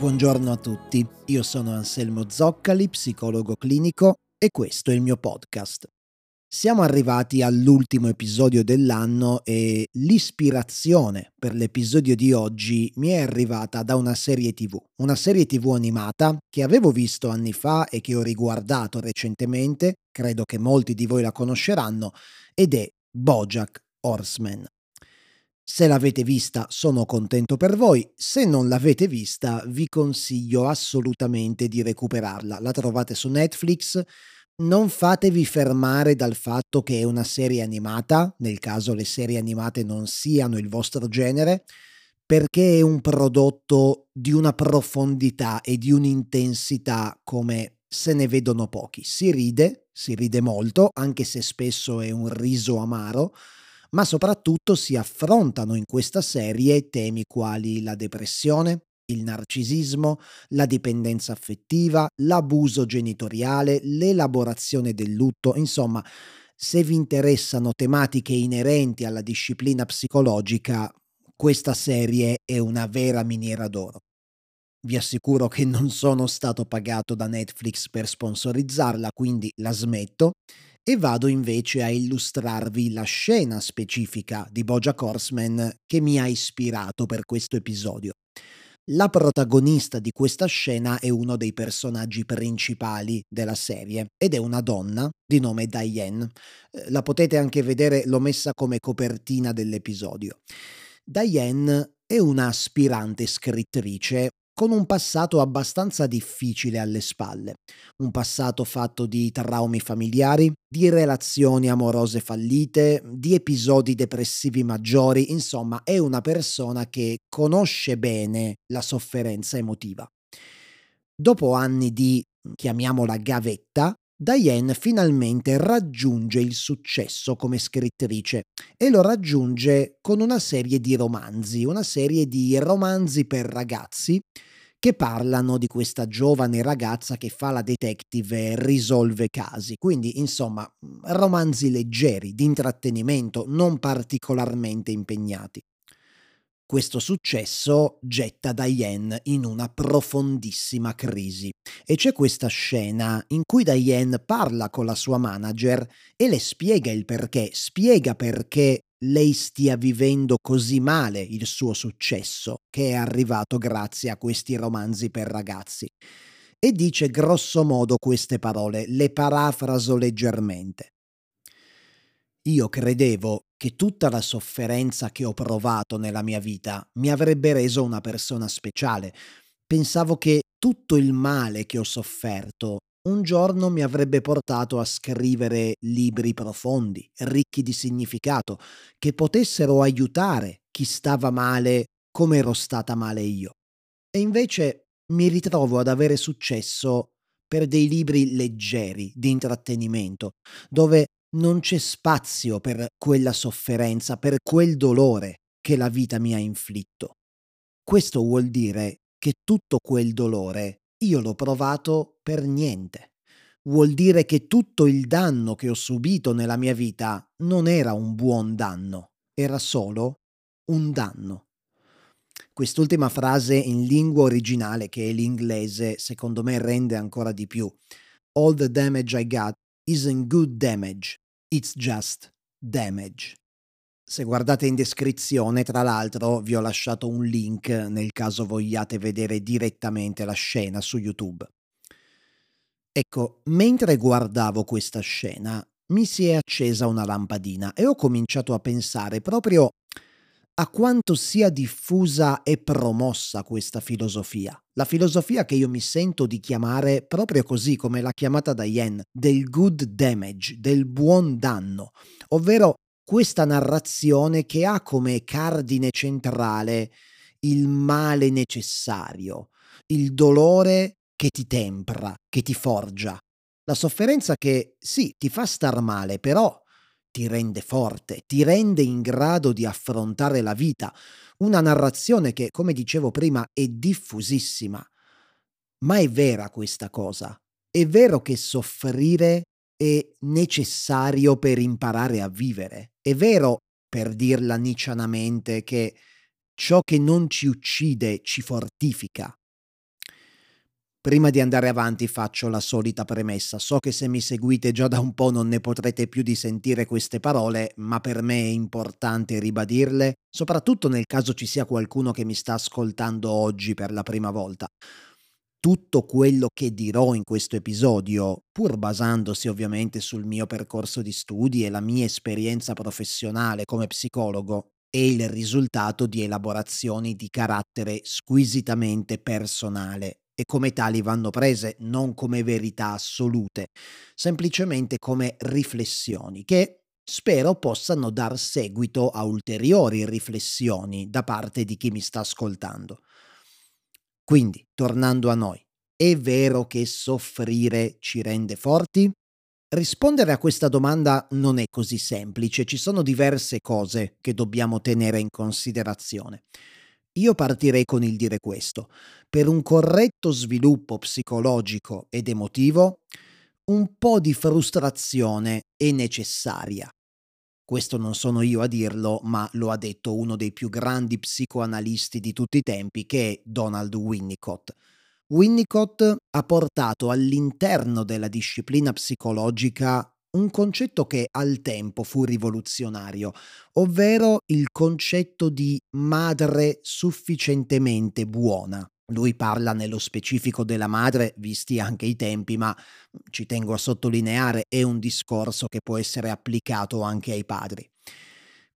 Buongiorno a tutti, io sono Anselmo Zoccali, psicologo clinico e questo è il mio podcast. Siamo arrivati all'ultimo episodio dell'anno e l'ispirazione per l'episodio di oggi mi è arrivata da una serie tv, una serie tv animata che avevo visto anni fa e che ho riguardato recentemente, credo che molti di voi la conosceranno, ed è Bojack Horseman. Se l'avete vista sono contento per voi, se non l'avete vista vi consiglio assolutamente di recuperarla. La trovate su Netflix, non fatevi fermare dal fatto che è una serie animata, nel caso le serie animate non siano il vostro genere, perché è un prodotto di una profondità e di un'intensità come se ne vedono pochi. Si ride, si ride molto, anche se spesso è un riso amaro, ma soprattutto si affrontano in questa serie temi quali la depressione, il narcisismo, la dipendenza affettiva, l'abuso genitoriale, l'elaborazione del lutto, insomma, se vi interessano tematiche inerenti alla disciplina psicologica, questa serie è una vera miniera d'oro. Vi assicuro che non sono stato pagato da Netflix per sponsorizzarla, quindi la smetto e vado invece a illustrarvi la scena specifica di Bojack Horseman che mi ha ispirato per questo episodio. La protagonista di questa scena è uno dei personaggi principali della serie ed è una donna di nome Diane. Eh, la potete anche vedere, l'ho messa come copertina dell'episodio. Diane è una aspirante scrittrice con un passato abbastanza difficile alle spalle, un passato fatto di traumi familiari, di relazioni amorose fallite, di episodi depressivi maggiori, insomma è una persona che conosce bene la sofferenza emotiva. Dopo anni di, chiamiamola gavetta, Diane finalmente raggiunge il successo come scrittrice e lo raggiunge con una serie di romanzi, una serie di romanzi per ragazzi che parlano di questa giovane ragazza che fa la detective e risolve casi. Quindi, insomma, romanzi leggeri, di intrattenimento, non particolarmente impegnati. Questo successo getta Diane in una profondissima crisi e c'è questa scena in cui Diane parla con la sua manager e le spiega il perché, spiega perché lei stia vivendo così male il suo successo, che è arrivato grazie a questi romanzi per ragazzi. E dice grosso modo queste parole, le parafraso leggermente. Io credevo che tutta la sofferenza che ho provato nella mia vita mi avrebbe reso una persona speciale. Pensavo che tutto il male che ho sofferto un giorno mi avrebbe portato a scrivere libri profondi, ricchi di significato, che potessero aiutare chi stava male come ero stata male io. E invece mi ritrovo ad avere successo per dei libri leggeri, di intrattenimento, dove non c'è spazio per quella sofferenza, per quel dolore che la vita mi ha inflitto. Questo vuol dire che tutto quel dolore io l'ho provato per niente. Vuol dire che tutto il danno che ho subito nella mia vita non era un buon danno, era solo un danno. Quest'ultima frase in lingua originale, che è l'inglese, secondo me rende ancora di più. All the damage I got isn't good damage, it's just damage. Se guardate in descrizione, tra l'altro, vi ho lasciato un link nel caso vogliate vedere direttamente la scena su YouTube. Ecco, mentre guardavo questa scena, mi si è accesa una lampadina e ho cominciato a pensare proprio a quanto sia diffusa e promossa questa filosofia. La filosofia che io mi sento di chiamare proprio così come l'ha chiamata Diane, del good damage, del buon danno, ovvero questa narrazione che ha come cardine centrale il male necessario, il dolore che ti tempra, che ti forgia, la sofferenza che sì, ti fa star male, però ti rende forte, ti rende in grado di affrontare la vita. Una narrazione che, come dicevo prima, è diffusissima. Ma è vera questa cosa. È vero che soffrire è necessario per imparare a vivere. È vero, per dirla niccianamente, che ciò che non ci uccide ci fortifica. Prima di andare avanti faccio la solita premessa. So che se mi seguite già da un po' non ne potrete più di sentire queste parole, ma per me è importante ribadirle, soprattutto nel caso ci sia qualcuno che mi sta ascoltando oggi per la prima volta. Tutto quello che dirò in questo episodio, pur basandosi ovviamente sul mio percorso di studi e la mia esperienza professionale come psicologo, è il risultato di elaborazioni di carattere squisitamente personale e come tali vanno prese non come verità assolute, semplicemente come riflessioni che spero possano dar seguito a ulteriori riflessioni da parte di chi mi sta ascoltando. Quindi, tornando a noi, è vero che soffrire ci rende forti? Rispondere a questa domanda non è così semplice, ci sono diverse cose che dobbiamo tenere in considerazione. Io partirei con il dire questo. Per un corretto sviluppo psicologico ed emotivo, un po' di frustrazione è necessaria. Questo non sono io a dirlo, ma lo ha detto uno dei più grandi psicoanalisti di tutti i tempi, che è Donald Winnicott. Winnicott ha portato all'interno della disciplina psicologica un concetto che al tempo fu rivoluzionario, ovvero il concetto di madre sufficientemente buona. Lui parla nello specifico della madre, visti anche i tempi, ma ci tengo a sottolineare, è un discorso che può essere applicato anche ai padri.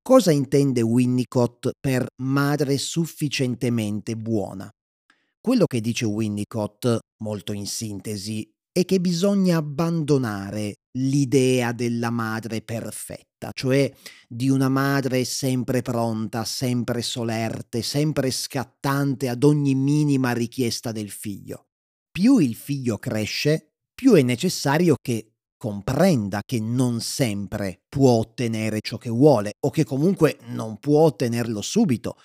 Cosa intende Winnicott per madre sufficientemente buona? Quello che dice Winnicott, molto in sintesi, è che bisogna abbandonare l'idea della madre perfetta, cioè di una madre sempre pronta, sempre solerte, sempre scattante ad ogni minima richiesta del figlio. Più il figlio cresce, più è necessario che comprenda che non sempre può ottenere ciò che vuole o che comunque non può ottenerlo subito.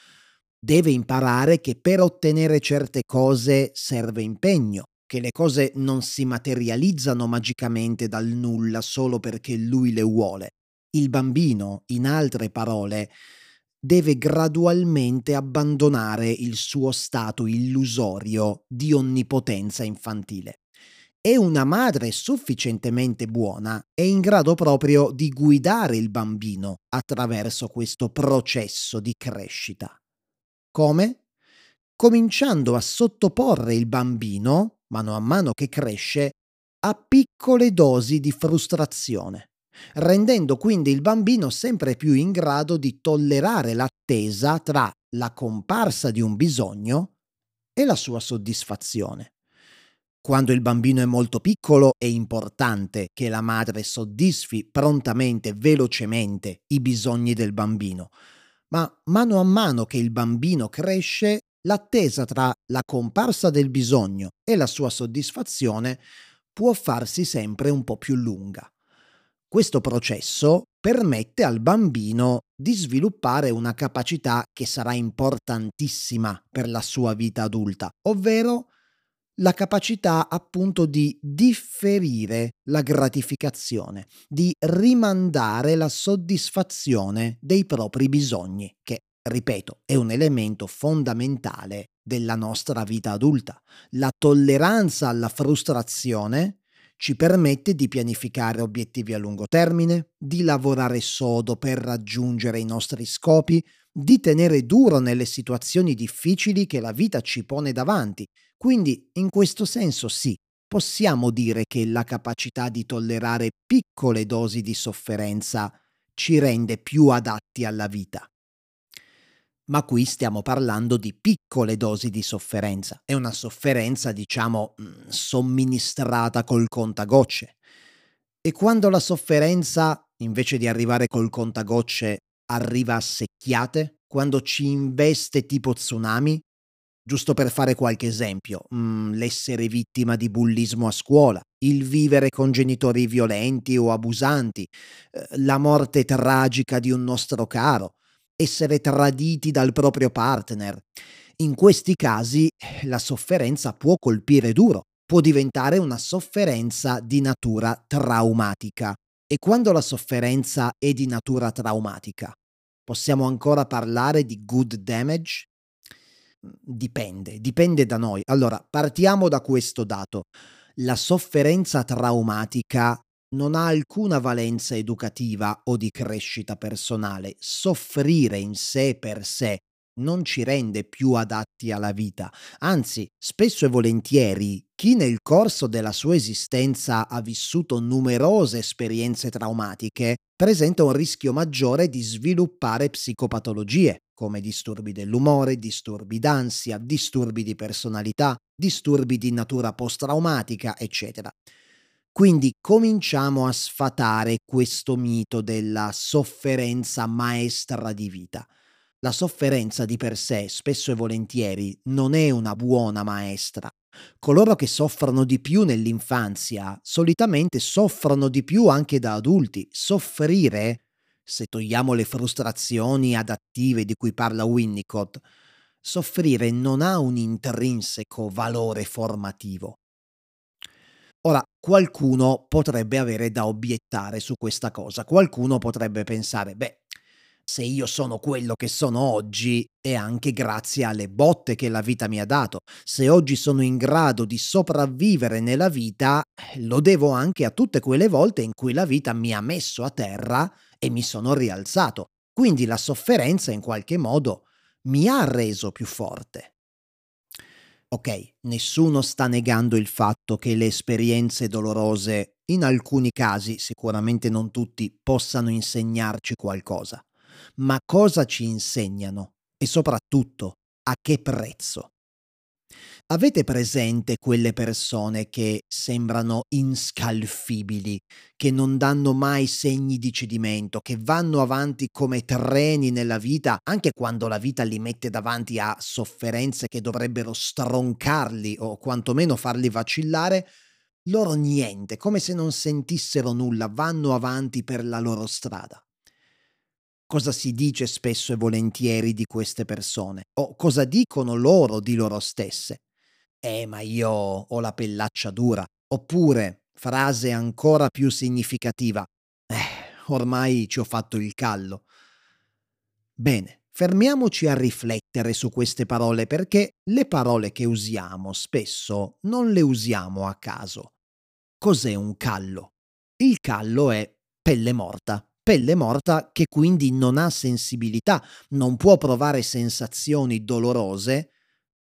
Deve imparare che per ottenere certe cose serve impegno, che le cose non si materializzano magicamente dal nulla solo perché lui le vuole. Il bambino, in altre parole, deve gradualmente abbandonare il suo stato illusorio di onnipotenza infantile. E una madre sufficientemente buona è in grado proprio di guidare il bambino attraverso questo processo di crescita. Come? Cominciando a sottoporre il bambino mano a mano che cresce, a piccole dosi di frustrazione, rendendo quindi il bambino sempre più in grado di tollerare l'attesa tra la comparsa di un bisogno e la sua soddisfazione. Quando il bambino è molto piccolo è importante che la madre soddisfi prontamente, velocemente i bisogni del bambino, ma mano a mano che il bambino cresce l'attesa tra la comparsa del bisogno e la sua soddisfazione può farsi sempre un po' più lunga. Questo processo permette al bambino di sviluppare una capacità che sarà importantissima per la sua vita adulta, ovvero la capacità appunto di differire la gratificazione, di rimandare la soddisfazione dei propri bisogni, che ripeto, è un elemento fondamentale della nostra vita adulta. La tolleranza alla frustrazione ci permette di pianificare obiettivi a lungo termine, di lavorare sodo per raggiungere i nostri scopi, di tenere duro nelle situazioni difficili che la vita ci pone davanti. Quindi, in questo senso sì, possiamo dire che la capacità di tollerare piccole dosi di sofferenza ci rende più adatti alla vita ma qui stiamo parlando di piccole dosi di sofferenza. È una sofferenza, diciamo, mm, somministrata col contagocce. E quando la sofferenza, invece di arrivare col contagocce, arriva a secchiate, quando ci investe tipo tsunami, giusto per fare qualche esempio, mm, l'essere vittima di bullismo a scuola, il vivere con genitori violenti o abusanti, eh, la morte tragica di un nostro caro, essere traditi dal proprio partner. In questi casi la sofferenza può colpire duro, può diventare una sofferenza di natura traumatica. E quando la sofferenza è di natura traumatica, possiamo ancora parlare di good damage? dipende, dipende da noi. Allora, partiamo da questo dato. La sofferenza traumatica non ha alcuna valenza educativa o di crescita personale. Soffrire in sé per sé non ci rende più adatti alla vita. Anzi, spesso e volentieri, chi nel corso della sua esistenza ha vissuto numerose esperienze traumatiche presenta un rischio maggiore di sviluppare psicopatologie, come disturbi dell'umore, disturbi d'ansia, disturbi di personalità, disturbi di natura post-traumatica, eccetera. Quindi cominciamo a sfatare questo mito della sofferenza maestra di vita. La sofferenza di per sé, spesso e volentieri, non è una buona maestra. Coloro che soffrono di più nell'infanzia solitamente soffrono di più anche da adulti. Soffrire, se togliamo le frustrazioni adattive di cui parla Winnicott, soffrire non ha un intrinseco valore formativo. Ora, qualcuno potrebbe avere da obiettare su questa cosa, qualcuno potrebbe pensare, beh, se io sono quello che sono oggi è anche grazie alle botte che la vita mi ha dato. Se oggi sono in grado di sopravvivere nella vita, lo devo anche a tutte quelle volte in cui la vita mi ha messo a terra e mi sono rialzato. Quindi la sofferenza in qualche modo mi ha reso più forte. Ok, nessuno sta negando il fatto che le esperienze dolorose, in alcuni casi, sicuramente non tutti, possano insegnarci qualcosa ma cosa ci insegnano e soprattutto a che prezzo. Avete presente quelle persone che sembrano inscalfibili, che non danno mai segni di cedimento, che vanno avanti come treni nella vita, anche quando la vita li mette davanti a sofferenze che dovrebbero stroncarli o quantomeno farli vacillare? Loro niente, come se non sentissero nulla, vanno avanti per la loro strada cosa si dice spesso e volentieri di queste persone o cosa dicono loro di loro stesse. Eh, ma io ho la pellaccia dura. Oppure, frase ancora più significativa, eh, ormai ci ho fatto il callo. Bene, fermiamoci a riflettere su queste parole perché le parole che usiamo spesso non le usiamo a caso. Cos'è un callo? Il callo è pelle morta, pelle morta che quindi non ha sensibilità, non può provare sensazioni dolorose,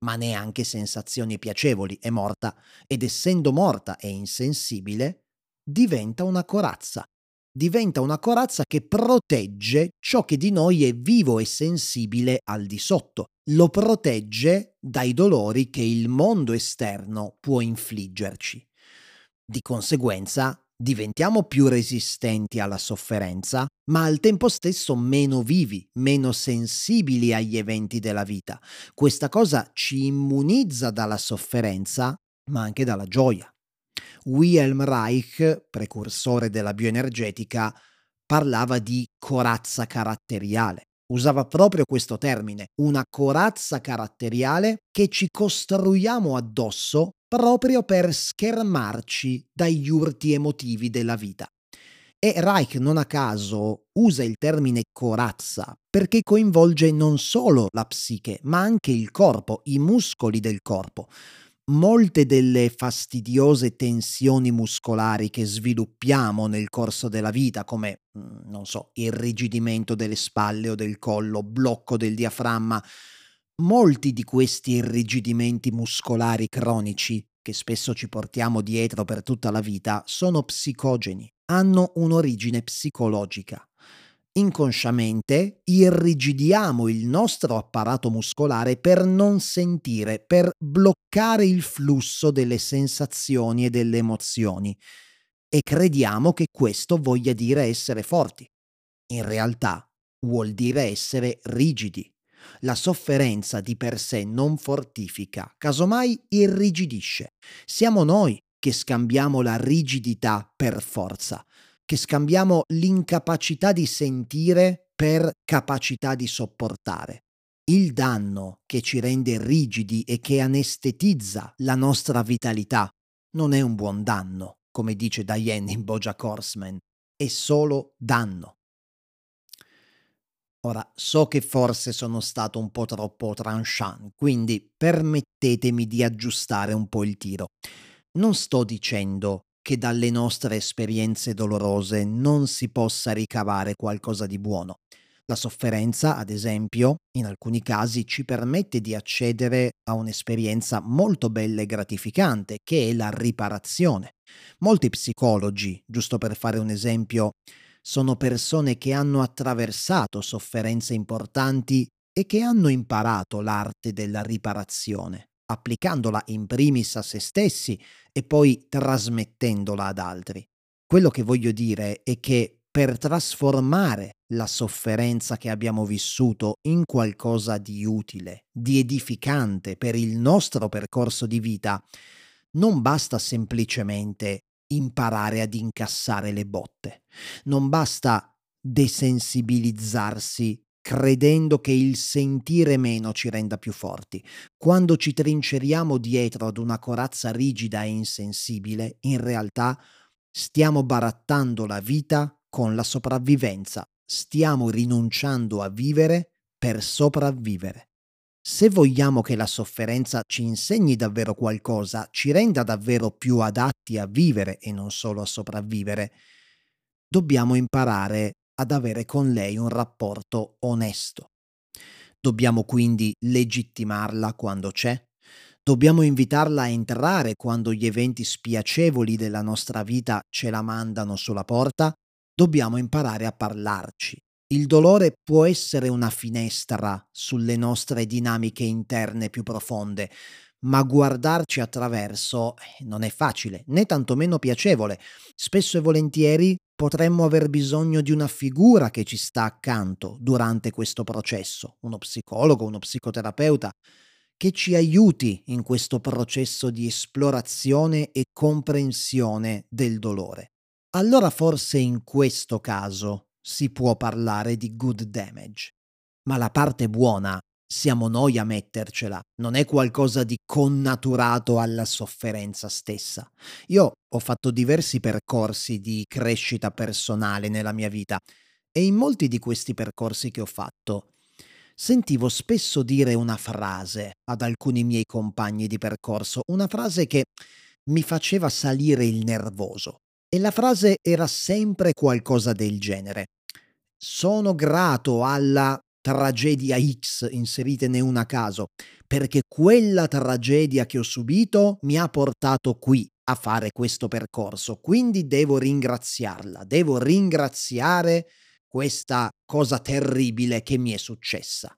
ma neanche sensazioni piacevoli, è morta ed essendo morta e insensibile, diventa una corazza. Diventa una corazza che protegge ciò che di noi è vivo e sensibile al di sotto. Lo protegge dai dolori che il mondo esterno può infliggerci. Di conseguenza diventiamo più resistenti alla sofferenza, ma al tempo stesso meno vivi, meno sensibili agli eventi della vita. Questa cosa ci immunizza dalla sofferenza, ma anche dalla gioia. Wilhelm Reich, precursore della bioenergetica, parlava di corazza caratteriale. Usava proprio questo termine, una corazza caratteriale che ci costruiamo addosso proprio per schermarci dagli urti emotivi della vita. E Reich non a caso usa il termine corazza perché coinvolge non solo la psiche, ma anche il corpo, i muscoli del corpo. Molte delle fastidiose tensioni muscolari che sviluppiamo nel corso della vita, come, mm, non so, irrigidimento delle spalle o del collo, blocco del diaframma, Molti di questi irrigidimenti muscolari cronici, che spesso ci portiamo dietro per tutta la vita, sono psicogeni, hanno un'origine psicologica. Inconsciamente irrigidiamo il nostro apparato muscolare per non sentire, per bloccare il flusso delle sensazioni e delle emozioni e crediamo che questo voglia dire essere forti. In realtà vuol dire essere rigidi. La sofferenza di per sé non fortifica, casomai irrigidisce. Siamo noi che scambiamo la rigidità per forza, che scambiamo l'incapacità di sentire per capacità di sopportare. Il danno che ci rende rigidi e che anestetizza la nostra vitalità non è un buon danno, come dice Diane in Bojack Horseman, è solo danno. Ora, so che forse sono stato un po' troppo tranchant, quindi permettetemi di aggiustare un po' il tiro. Non sto dicendo che dalle nostre esperienze dolorose non si possa ricavare qualcosa di buono. La sofferenza, ad esempio, in alcuni casi ci permette di accedere a un'esperienza molto bella e gratificante, che è la riparazione. Molti psicologi, giusto per fare un esempio, sono persone che hanno attraversato sofferenze importanti e che hanno imparato l'arte della riparazione, applicandola in primis a se stessi e poi trasmettendola ad altri. Quello che voglio dire è che per trasformare la sofferenza che abbiamo vissuto in qualcosa di utile, di edificante per il nostro percorso di vita, non basta semplicemente imparare ad incassare le botte, non basta desensibilizzarsi credendo che il sentire meno ci renda più forti. Quando ci trinceriamo dietro ad una corazza rigida e insensibile, in realtà stiamo barattando la vita con la sopravvivenza. Stiamo rinunciando a vivere per sopravvivere. Se vogliamo che la sofferenza ci insegni davvero qualcosa, ci renda davvero più adatti a vivere e non solo a sopravvivere, dobbiamo imparare ad avere con lei un rapporto onesto. Dobbiamo quindi legittimarla quando c'è, Dobbiamo invitarla a entrare quando gli eventi spiacevoli della nostra vita ce la mandano sulla porta dobbiamo imparare a parlarci. Il dolore può essere una finestra sulle nostre dinamiche interne più profonde, ma guardarci attraverso eh, non è facile, né tantomeno piacevole. Spesso e volentieri potremmo aver bisogno di una figura che ci sta accanto durante questo processo, uno psicologo, uno psicoterapeuta, che ci aiuti in questo processo di esplorazione e comprensione del dolore allora forse in questo caso si può parlare di good damage. Ma la parte buona siamo noi a mettercela, non è qualcosa di connaturato alla sofferenza stessa. Io ho fatto diversi percorsi di crescita personale nella mia vita e in molti di questi percorsi che ho fatto sentivo spesso dire una frase ad alcuni miei compagni di percorso, una frase che mi faceva salire il nervoso. E la frase era sempre qualcosa del genere. Sono grato alla tragedia X, inseritene una a caso, perché quella tragedia che ho subito mi ha portato qui a fare questo percorso, quindi devo ringraziarla, devo ringraziare questa cosa terribile che mi è successa.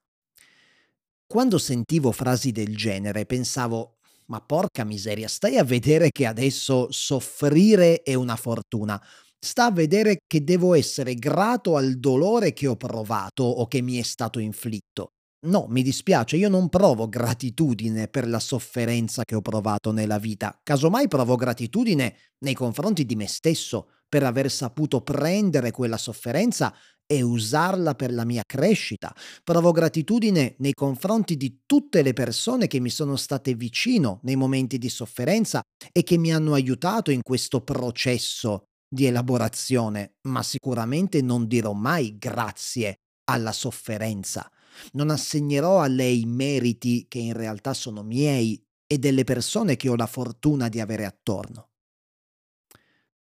Quando sentivo frasi del genere pensavo ma porca miseria, stai a vedere che adesso soffrire è una fortuna. Sta a vedere che devo essere grato al dolore che ho provato o che mi è stato inflitto. No, mi dispiace, io non provo gratitudine per la sofferenza che ho provato nella vita, casomai provo gratitudine nei confronti di me stesso per aver saputo prendere quella sofferenza e usarla per la mia crescita. Provo gratitudine nei confronti di tutte le persone che mi sono state vicino nei momenti di sofferenza e che mi hanno aiutato in questo processo di elaborazione, ma sicuramente non dirò mai grazie alla sofferenza. Non assegnerò a lei meriti che in realtà sono miei e delle persone che ho la fortuna di avere attorno.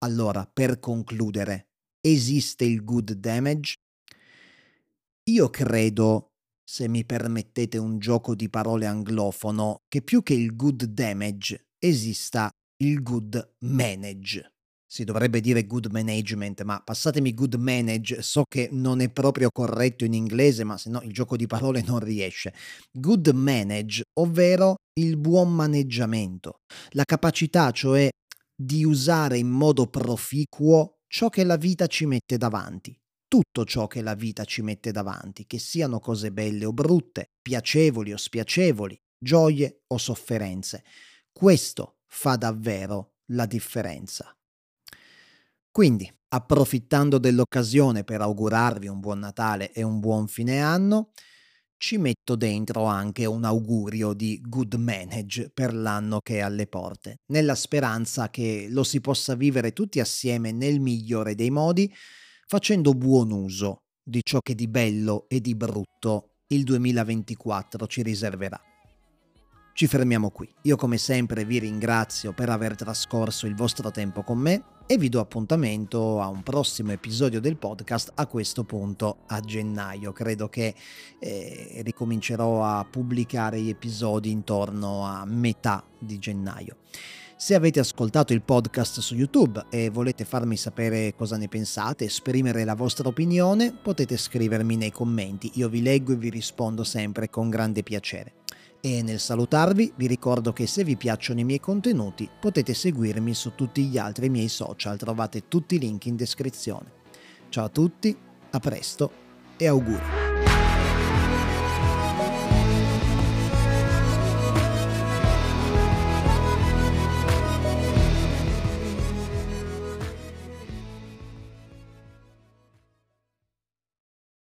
Allora, per concludere, esiste il good damage? Io credo, se mi permettete un gioco di parole anglofono, che più che il good damage esista il good manage. Si dovrebbe dire good management, ma passatemi good manage, so che non è proprio corretto in inglese, ma se no il gioco di parole non riesce. Good manage, ovvero il buon maneggiamento, la capacità cioè di usare in modo proficuo ciò che la vita ci mette davanti, tutto ciò che la vita ci mette davanti, che siano cose belle o brutte, piacevoli o spiacevoli, gioie o sofferenze. Questo fa davvero la differenza. Quindi, approfittando dell'occasione per augurarvi un buon Natale e un buon fine anno, ci metto dentro anche un augurio di good manage per l'anno che è alle porte, nella speranza che lo si possa vivere tutti assieme nel migliore dei modi, facendo buon uso di ciò che di bello e di brutto il 2024 ci riserverà. Ci fermiamo qui. Io come sempre vi ringrazio per aver trascorso il vostro tempo con me e vi do appuntamento a un prossimo episodio del podcast a questo punto a gennaio. Credo che eh, ricomincerò a pubblicare gli episodi intorno a metà di gennaio. Se avete ascoltato il podcast su YouTube e volete farmi sapere cosa ne pensate, esprimere la vostra opinione, potete scrivermi nei commenti, io vi leggo e vi rispondo sempre con grande piacere. E nel salutarvi vi ricordo che se vi piacciono i miei contenuti potete seguirmi su tutti gli altri miei social, trovate tutti i link in descrizione. Ciao a tutti, a presto e auguri!